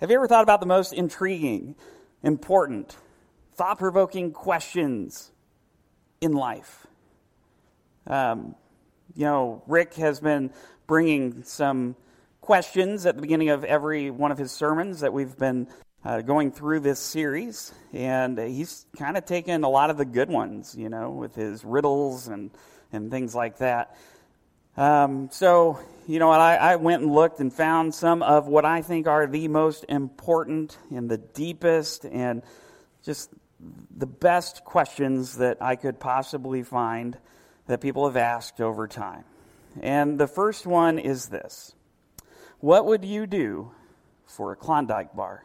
Have you ever thought about the most intriguing, important, thought provoking questions in life? Um, you know, Rick has been bringing some questions at the beginning of every one of his sermons that we've been uh, going through this series, and he's kind of taken a lot of the good ones, you know, with his riddles and, and things like that. Um, so, you know, I, I went and looked and found some of what I think are the most important and the deepest and just the best questions that I could possibly find that people have asked over time. And the first one is this What would you do for a Klondike bar?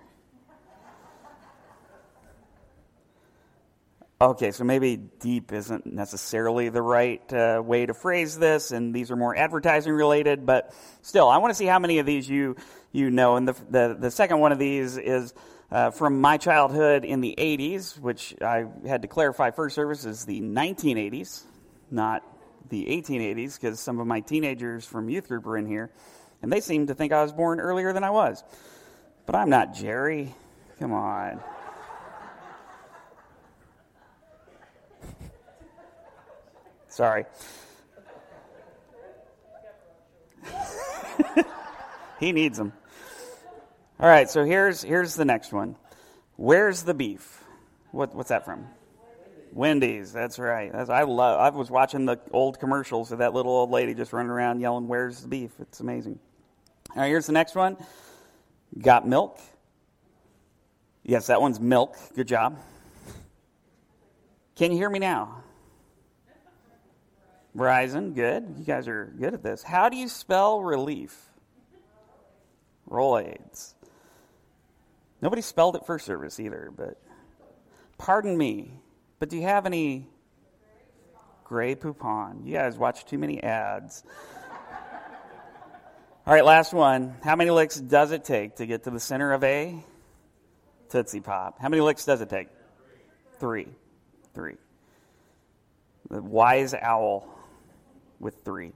Okay, so maybe deep isn't necessarily the right uh, way to phrase this, and these are more advertising related, but still, I want to see how many of these you, you know. And the, the, the second one of these is uh, from my childhood in the 80s, which I had to clarify first service is the 1980s, not the 1880s, because some of my teenagers from youth group are in here, and they seem to think I was born earlier than I was. But I'm not Jerry. Come on. Sorry. he needs them. All right, so here's here's the next one. Where's the beef? What, what's that from? Wendy's. That's right. That's, I love. I was watching the old commercials of that little old lady just running around yelling, "Where's the beef?" It's amazing. All right, here's the next one. Got milk? Yes, that one's milk. Good job. Can you hear me now? Verizon, good. You guys are good at this. How do you spell relief? Rolaids. Nobody spelled it first service either, but pardon me. But do you have any Grey Poupon? You guys watch too many ads. All right, last one. How many licks does it take to get to the center of a Tootsie Pop? How many licks does it take? Three. Three. The wise owl with three.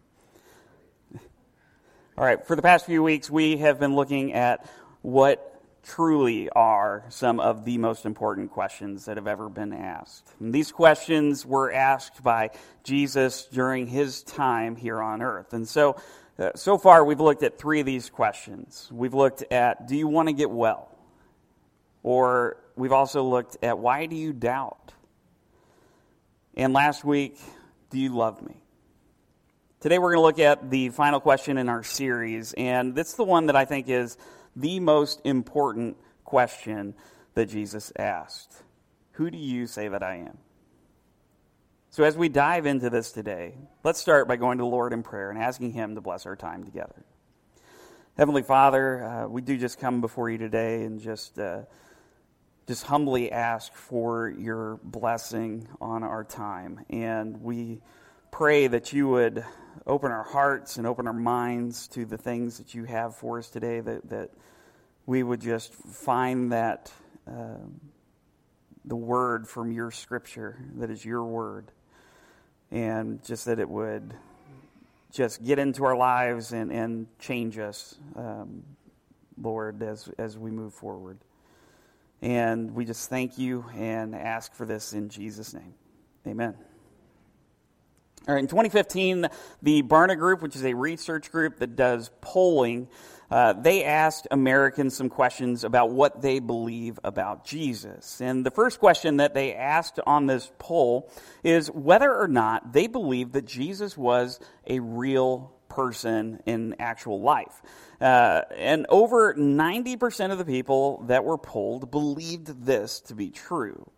All right, for the past few weeks, we have been looking at what truly are some of the most important questions that have ever been asked. And these questions were asked by Jesus during his time here on earth. And so, uh, so far, we've looked at three of these questions. We've looked at do you want to get well? Or we've also looked at why do you doubt? And last week, do you love me? Today we're going to look at the final question in our series, and it's the one that I think is the most important question that Jesus asked Who do you say that I am? So, as we dive into this today, let's start by going to the Lord in prayer and asking Him to bless our time together. Heavenly Father, uh, we do just come before you today and just. Uh, just humbly ask for your blessing on our time. And we pray that you would open our hearts and open our minds to the things that you have for us today, that, that we would just find that uh, the word from your scripture, that is your word, and just that it would just get into our lives and, and change us, um, Lord, as, as we move forward. And we just thank you and ask for this in Jesus' name. Amen. In 2015, the Barna Group, which is a research group that does polling, uh, they asked Americans some questions about what they believe about Jesus. And the first question that they asked on this poll is whether or not they believe that Jesus was a real person in actual life. Uh, and over 90% of the people that were polled believed this to be true.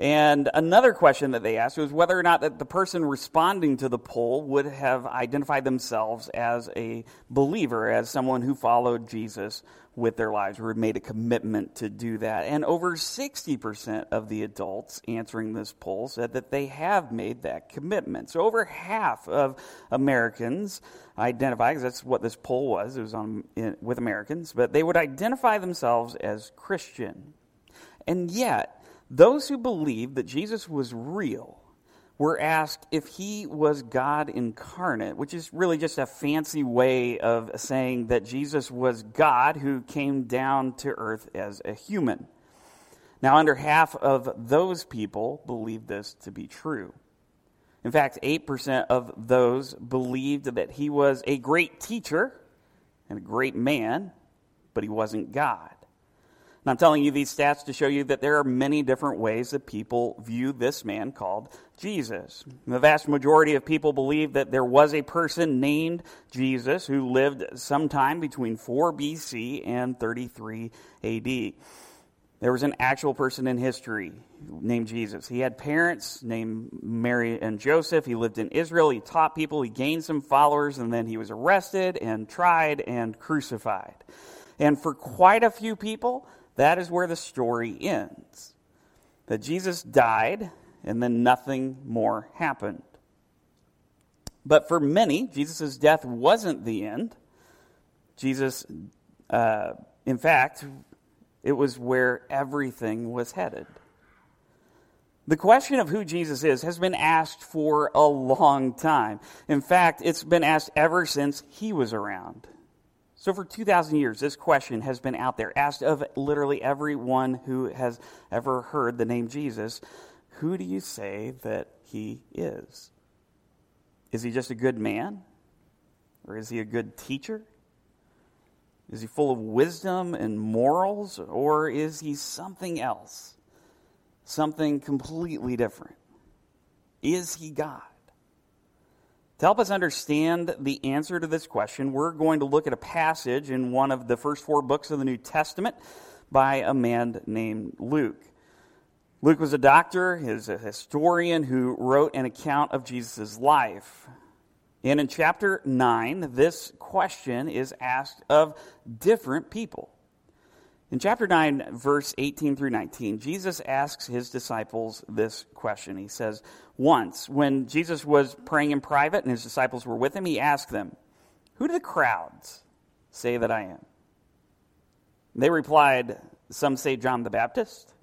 And another question that they asked was whether or not that the person responding to the poll would have identified themselves as a believer, as someone who followed Jesus with their lives, or had made a commitment to do that. And over 60% of the adults answering this poll said that they have made that commitment. So over half of Americans identify, because that's what this poll was, it was on, in, with Americans, but they would identify themselves as Christian. And yet, those who believed that Jesus was real were asked if he was God incarnate, which is really just a fancy way of saying that Jesus was God who came down to earth as a human. Now, under half of those people believed this to be true. In fact, 8% of those believed that he was a great teacher and a great man, but he wasn't God. And I'm telling you these stats to show you that there are many different ways that people view this man called Jesus. The vast majority of people believe that there was a person named Jesus who lived sometime between 4 BC and 33 AD. There was an actual person in history named Jesus. He had parents named Mary and Joseph. He lived in Israel. He taught people. He gained some followers, and then he was arrested and tried and crucified. And for quite a few people, that is where the story ends. That Jesus died, and then nothing more happened. But for many, Jesus' death wasn't the end. Jesus, uh, in fact, it was where everything was headed. The question of who Jesus is has been asked for a long time. In fact, it's been asked ever since he was around. So, for 2,000 years, this question has been out there, asked of literally everyone who has ever heard the name Jesus Who do you say that he is? Is he just a good man? Or is he a good teacher? Is he full of wisdom and morals? Or is he something else? Something completely different? Is he God? To help us understand the answer to this question, we're going to look at a passage in one of the first four books of the New Testament by a man named Luke. Luke was a doctor, he's a historian who wrote an account of Jesus' life. And in chapter 9, this question is asked of different people. In chapter 9, verse 18 through 19, Jesus asks his disciples this question. He says, Once, when Jesus was praying in private and his disciples were with him, he asked them, Who do the crowds say that I am? They replied, Some say John the Baptist,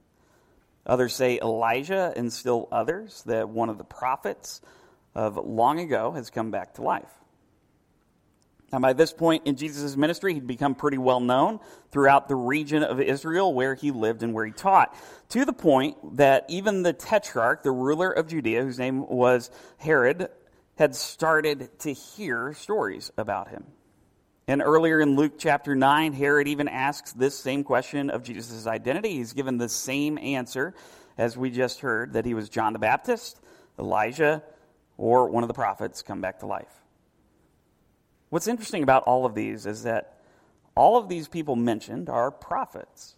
others say Elijah, and still others that one of the prophets of long ago has come back to life. Now, by this point in Jesus' ministry, he'd become pretty well known throughout the region of Israel where he lived and where he taught, to the point that even the tetrarch, the ruler of Judea, whose name was Herod, had started to hear stories about him. And earlier in Luke chapter 9, Herod even asks this same question of Jesus' identity. He's given the same answer as we just heard that he was John the Baptist, Elijah, or one of the prophets come back to life. What's interesting about all of these is that all of these people mentioned are prophets.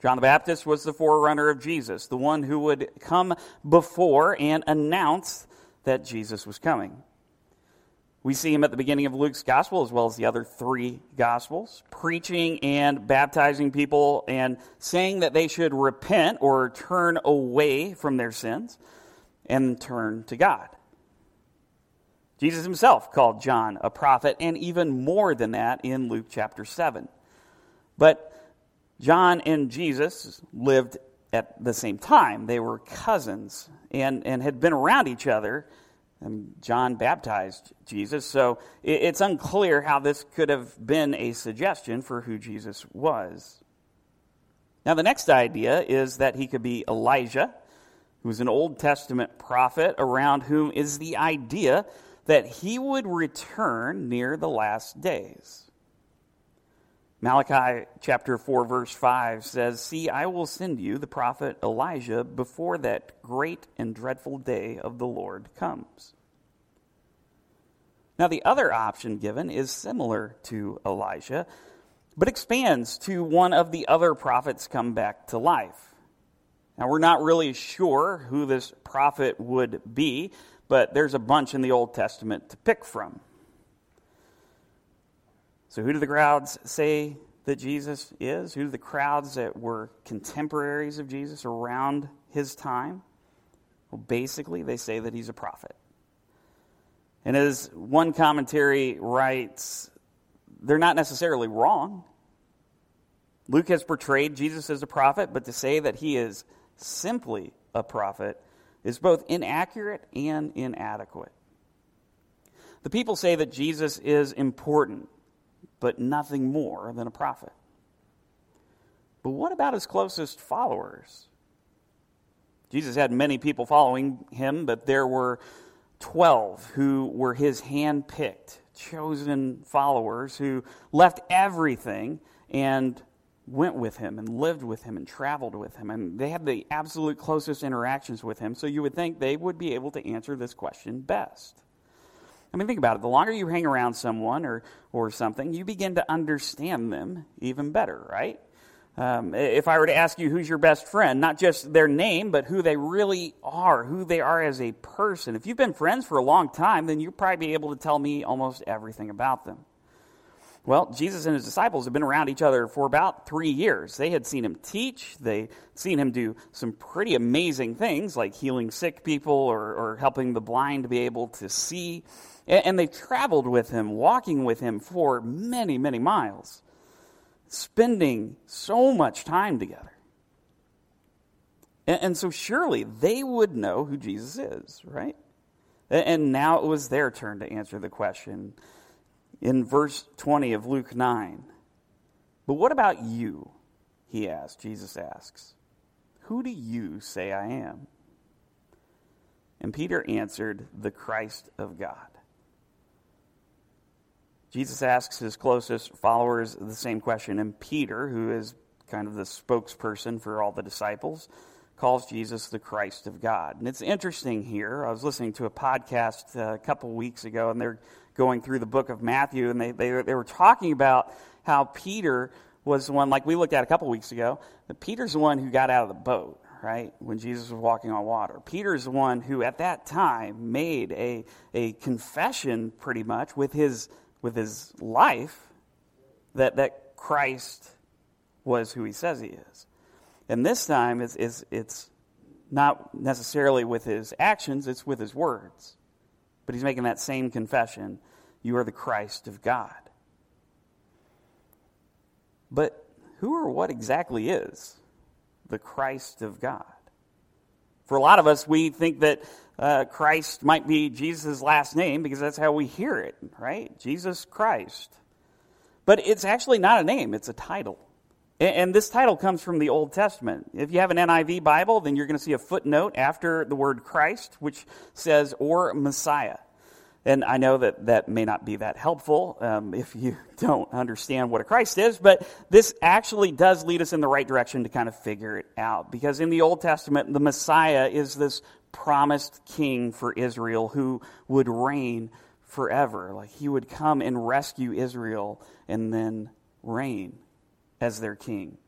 John the Baptist was the forerunner of Jesus, the one who would come before and announce that Jesus was coming. We see him at the beginning of Luke's gospel as well as the other three gospels, preaching and baptizing people and saying that they should repent or turn away from their sins and turn to God. Jesus himself called John a prophet, and even more than that in Luke chapter 7. But John and Jesus lived at the same time. They were cousins and, and had been around each other. And John baptized Jesus, so it's unclear how this could have been a suggestion for who Jesus was. Now, the next idea is that he could be Elijah, who was an Old Testament prophet around whom is the idea that he would return near the last days. Malachi chapter 4, verse 5 says, See, I will send you the prophet Elijah before that great and dreadful day of the Lord comes. Now, the other option given is similar to Elijah, but expands to one of the other prophets come back to life. Now, we're not really sure who this prophet would be, but there's a bunch in the Old Testament to pick from. So, who do the crowds say that Jesus is? Who do the crowds that were contemporaries of Jesus around his time? Well, basically, they say that he's a prophet. And as one commentary writes, they're not necessarily wrong. Luke has portrayed Jesus as a prophet, but to say that he is simply a prophet is both inaccurate and inadequate. The people say that Jesus is important, but nothing more than a prophet. But what about his closest followers? Jesus had many people following him, but there were 12 who were his hand picked, chosen followers who left everything and went with him and lived with him and traveled with him. And they had the absolute closest interactions with him, so you would think they would be able to answer this question best. I mean, think about it. The longer you hang around someone or, or something, you begin to understand them even better, right? Um, if I were to ask you who's your best friend, not just their name, but who they really are, who they are as a person, if you've been friends for a long time, then you'll probably be able to tell me almost everything about them. Well, Jesus and his disciples have been around each other for about three years. They had seen him teach, they seen him do some pretty amazing things like healing sick people or, or helping the blind to be able to see. And, and they traveled with him, walking with him for many, many miles spending so much time together. And so surely they would know who Jesus is, right? And now it was their turn to answer the question in verse 20 of Luke 9. But what about you? He asked. Jesus asks, Who do you say I am? And Peter answered, The Christ of God. Jesus asks his closest followers the same question, and Peter, who is kind of the spokesperson for all the disciples, calls Jesus the Christ of God. And it's interesting here. I was listening to a podcast uh, a couple weeks ago, and they're going through the book of Matthew, and they, they, they were talking about how Peter was the one, like we looked at a couple weeks ago, that Peter's the one who got out of the boat, right, when Jesus was walking on water. Peter's the one who, at that time, made a, a confession pretty much with his with his life that, that Christ was who he says he is. And this time, it's, it's, it's not necessarily with his actions, it's with his words. But he's making that same confession You are the Christ of God. But who or what exactly is the Christ of God? For a lot of us, we think that uh, Christ might be Jesus' last name because that's how we hear it, right? Jesus Christ. But it's actually not a name, it's a title. And, this title comes from the Old Testament. If you have an NIV Bible, then you're going to see a footnote after the word Christ, which says, or Messiah. And I know that that may not be that helpful um, if you don't understand what a Christ is, but this actually does lead us in the right direction to kind of figure it out. Because in the Old Testament, the Messiah is this promised king for Israel who would reign forever. Like he would come and rescue Israel and then reign as their king.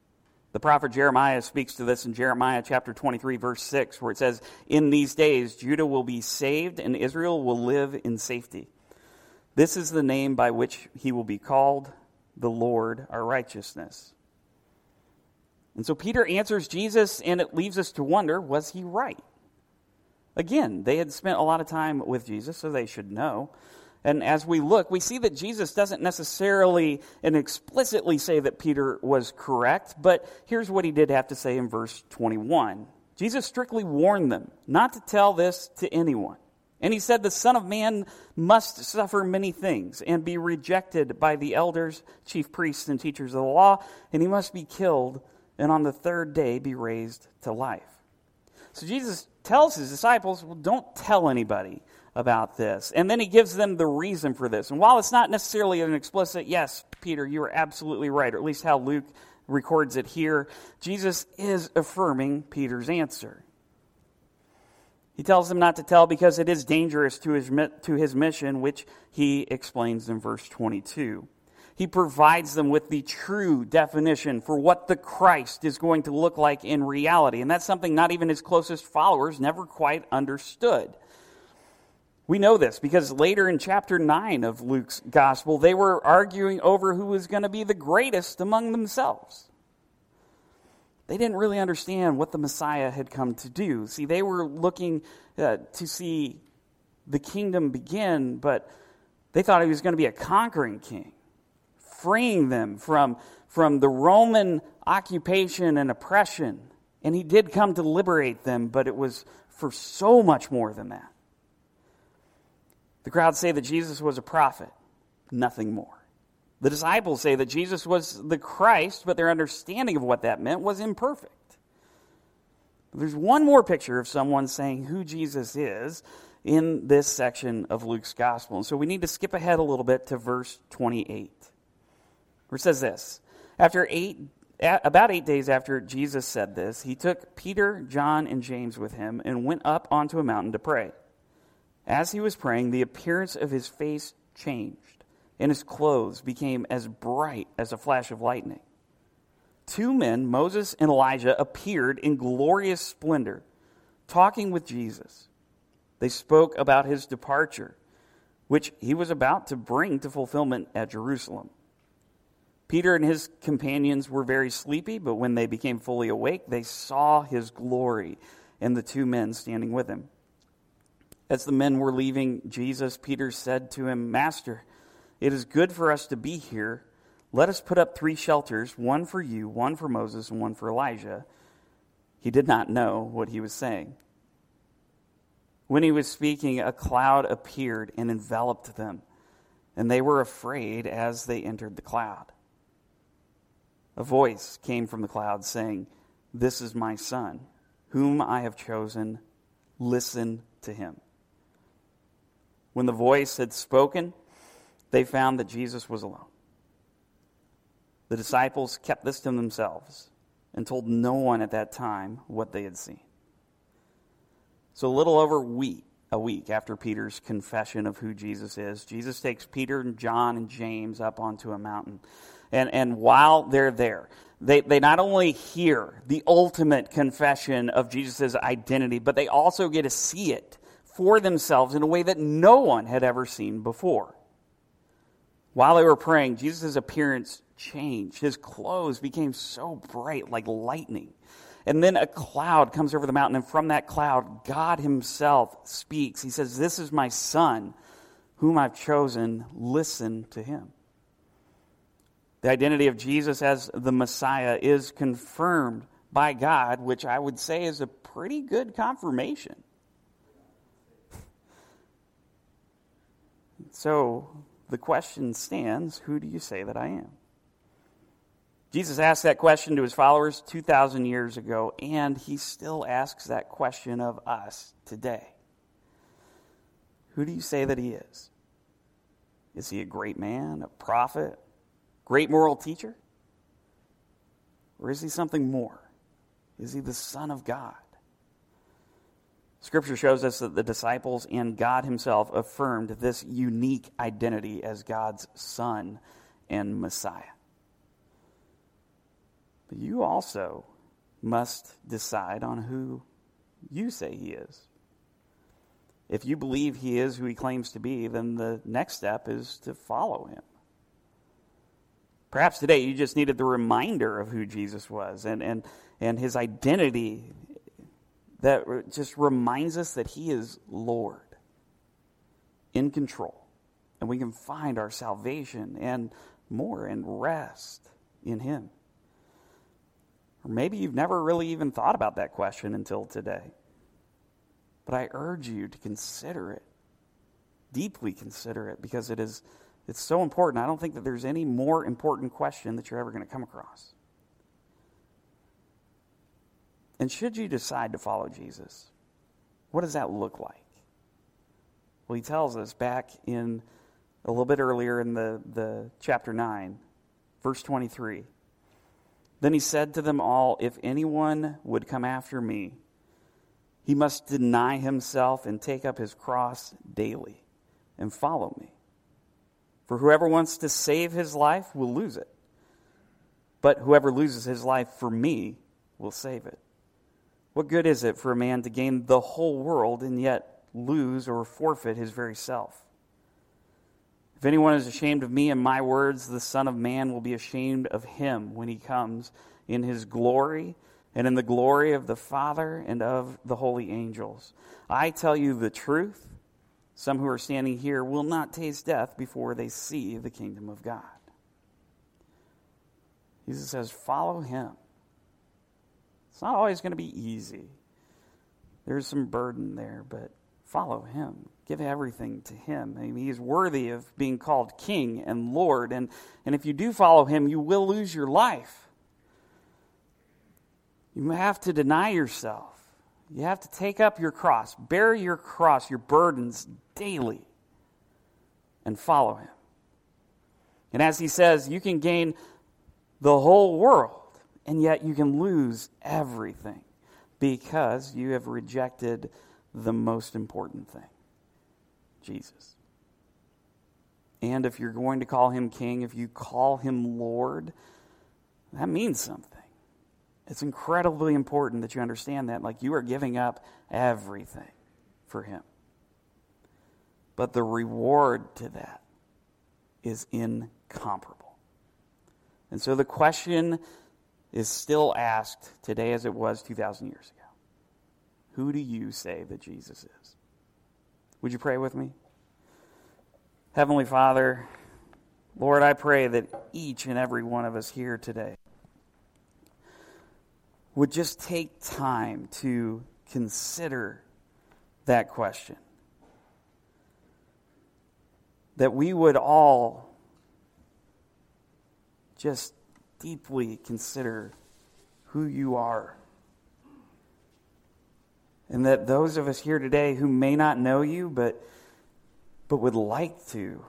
The prophet Jeremiah speaks to this in Jeremiah chapter 23, verse 6, where it says, In these days Judah will be saved and Israel will live in safety. This is the name by which he will be called, the Lord our righteousness. And so Peter answers Jesus, and it leaves us to wonder was he right? Again, they had spent a lot of time with Jesus, so they should know. And as we look, we see that Jesus doesn't necessarily and explicitly say that Peter was correct, but here's what he did have to say in verse 21. Jesus strictly warned them not to tell this to anyone. And he said, The Son of Man must suffer many things and be rejected by the elders, chief priests, and teachers of the law, and he must be killed, and on the third day be raised to life. So Jesus tells his disciples, Well, don't tell anybody about this. And then he gives them the reason for this. And while it's not necessarily an explicit, yes, Peter, you are absolutely right, or at least how Luke records it here, Jesus is affirming Peter's answer. He tells them not to tell because it is dangerous to his, to his mission, which he explains in verse 22. He provides them with the true definition for what the Christ is going to look like in reality. And that's something not even his closest followers never quite understood. We know this because later in chapter 9 of Luke's gospel, they were arguing over who was going to be the greatest among themselves. They didn't really understand what the Messiah had come to do. See, they were looking uh, to see the kingdom begin, but they thought he was going to be a conquering king, freeing them from, from the Roman occupation and oppression. And he did come to liberate them, but it was for so much more than that. The crowd say that Jesus was a prophet, nothing more. The disciples say that Jesus was the Christ, but their understanding of what that meant was imperfect. There's one more picture of someone saying who Jesus is in this section of Luke's gospel. And so we need to skip ahead a little bit to verse 28, where it says this After eight, about eight days after Jesus said this, he took Peter, John, and James with him and went up onto a mountain to pray. As he was praying, the appearance of his face changed, and his clothes became as bright as a flash of lightning. Two men, Moses and Elijah, appeared in glorious splendor, talking with Jesus. They spoke about his departure, which he was about to bring to fulfillment at Jerusalem. Peter and his companions were very sleepy, but when they became fully awake, they saw his glory and the two men standing with him. As the men were leaving Jesus, Peter said to him, Master, it is good for us to be here. Let us put up three shelters one for you, one for Moses, and one for Elijah. He did not know what he was saying. When he was speaking, a cloud appeared and enveloped them, and they were afraid as they entered the cloud. A voice came from the cloud saying, This is my son, whom I have chosen. Listen to him. When the voice had spoken, they found that Jesus was alone. The disciples kept this to themselves and told no one at that time what they had seen. So, a little over week, a week after Peter's confession of who Jesus is, Jesus takes Peter and John and James up onto a mountain. And, and while they're there, they, they not only hear the ultimate confession of Jesus' identity, but they also get to see it for themselves in a way that no one had ever seen before. While they were praying, Jesus' appearance changed. His clothes became so bright like lightning. And then a cloud comes over the mountain, and from that cloud, God Himself speaks. He says, This is my Son, whom I've chosen. Listen to Him. The identity of Jesus as the Messiah is confirmed by God, which I would say is a pretty good confirmation. So the question stands who do you say that I am? Jesus asked that question to his followers 2,000 years ago, and he still asks that question of us today. Who do you say that he is? Is he a great man, a prophet, great moral teacher? Or is he something more? Is he the Son of God? Scripture shows us that the disciples and God Himself affirmed this unique identity as God's Son and Messiah. But you also must decide on who you say he is. If you believe he is who he claims to be, then the next step is to follow him. Perhaps today you just needed the reminder of who Jesus was and, and, and his identity that just reminds us that he is Lord, in control. And we can find our salvation and more and rest in him. Or maybe you've never really even thought about that question until today. But I urge you to consider it, deeply consider it, because it is it's so important. I don't think that there's any more important question that you're ever going to come across. And should you decide to follow Jesus, what does that look like? Well, he tells us back in a little bit earlier in the, the chapter 9, verse 23. Then he said to them all, If anyone would come after me, he must deny himself and take up his cross daily and follow me. For whoever wants to save his life will lose it. But whoever loses his life for me will save it. What good is it for a man to gain the whole world and yet lose or forfeit his very self? If anyone is ashamed of me and my words, the Son of Man will be ashamed of him when he comes in his glory and in the glory of the Father and of the holy angels. I tell you the truth. Some who are standing here will not taste death before they see the kingdom of God. Jesus says, follow him. It's not always going to be easy. There's some burden there, but follow him. Give everything to him. I mean, he is worthy of being called king and Lord. And, and if you do follow him, you will lose your life. You have to deny yourself. You have to take up your cross, bear your cross, your burdens daily, and follow him. And as he says, you can gain the whole world, and yet you can lose everything because you have rejected the most important thing Jesus. And if you're going to call him king, if you call him Lord, that means something. It's incredibly important that you understand that. Like you are giving up everything for him. But the reward to that is incomparable. And so the question is still asked today as it was 2,000 years ago Who do you say that Jesus is? Would you pray with me? Heavenly Father, Lord, I pray that each and every one of us here today would just take time to consider that question. That we would all just deeply consider who you are. And that those of us here today who may not know you, but, but would like to,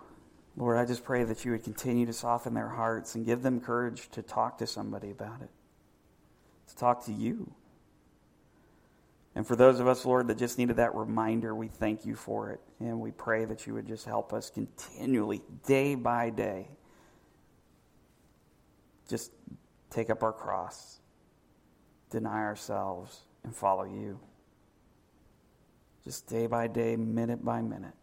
Lord, I just pray that you would continue to soften their hearts and give them courage to talk to somebody about it, to talk to you. And for those of us, Lord, that just needed that reminder, we thank you for it. And we pray that you would just help us continually, day by day, just take up our cross, deny ourselves, and follow you. Just day by day, minute by minute.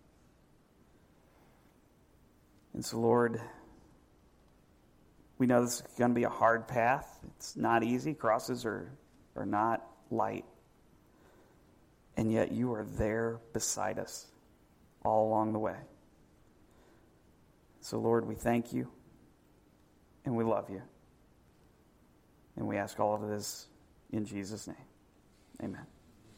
And so, Lord, we know this is going to be a hard path. It's not easy. Crosses are, are not light. And yet, you are there beside us all along the way. So, Lord, we thank you and we love you. And we ask all of this in Jesus' name. Amen.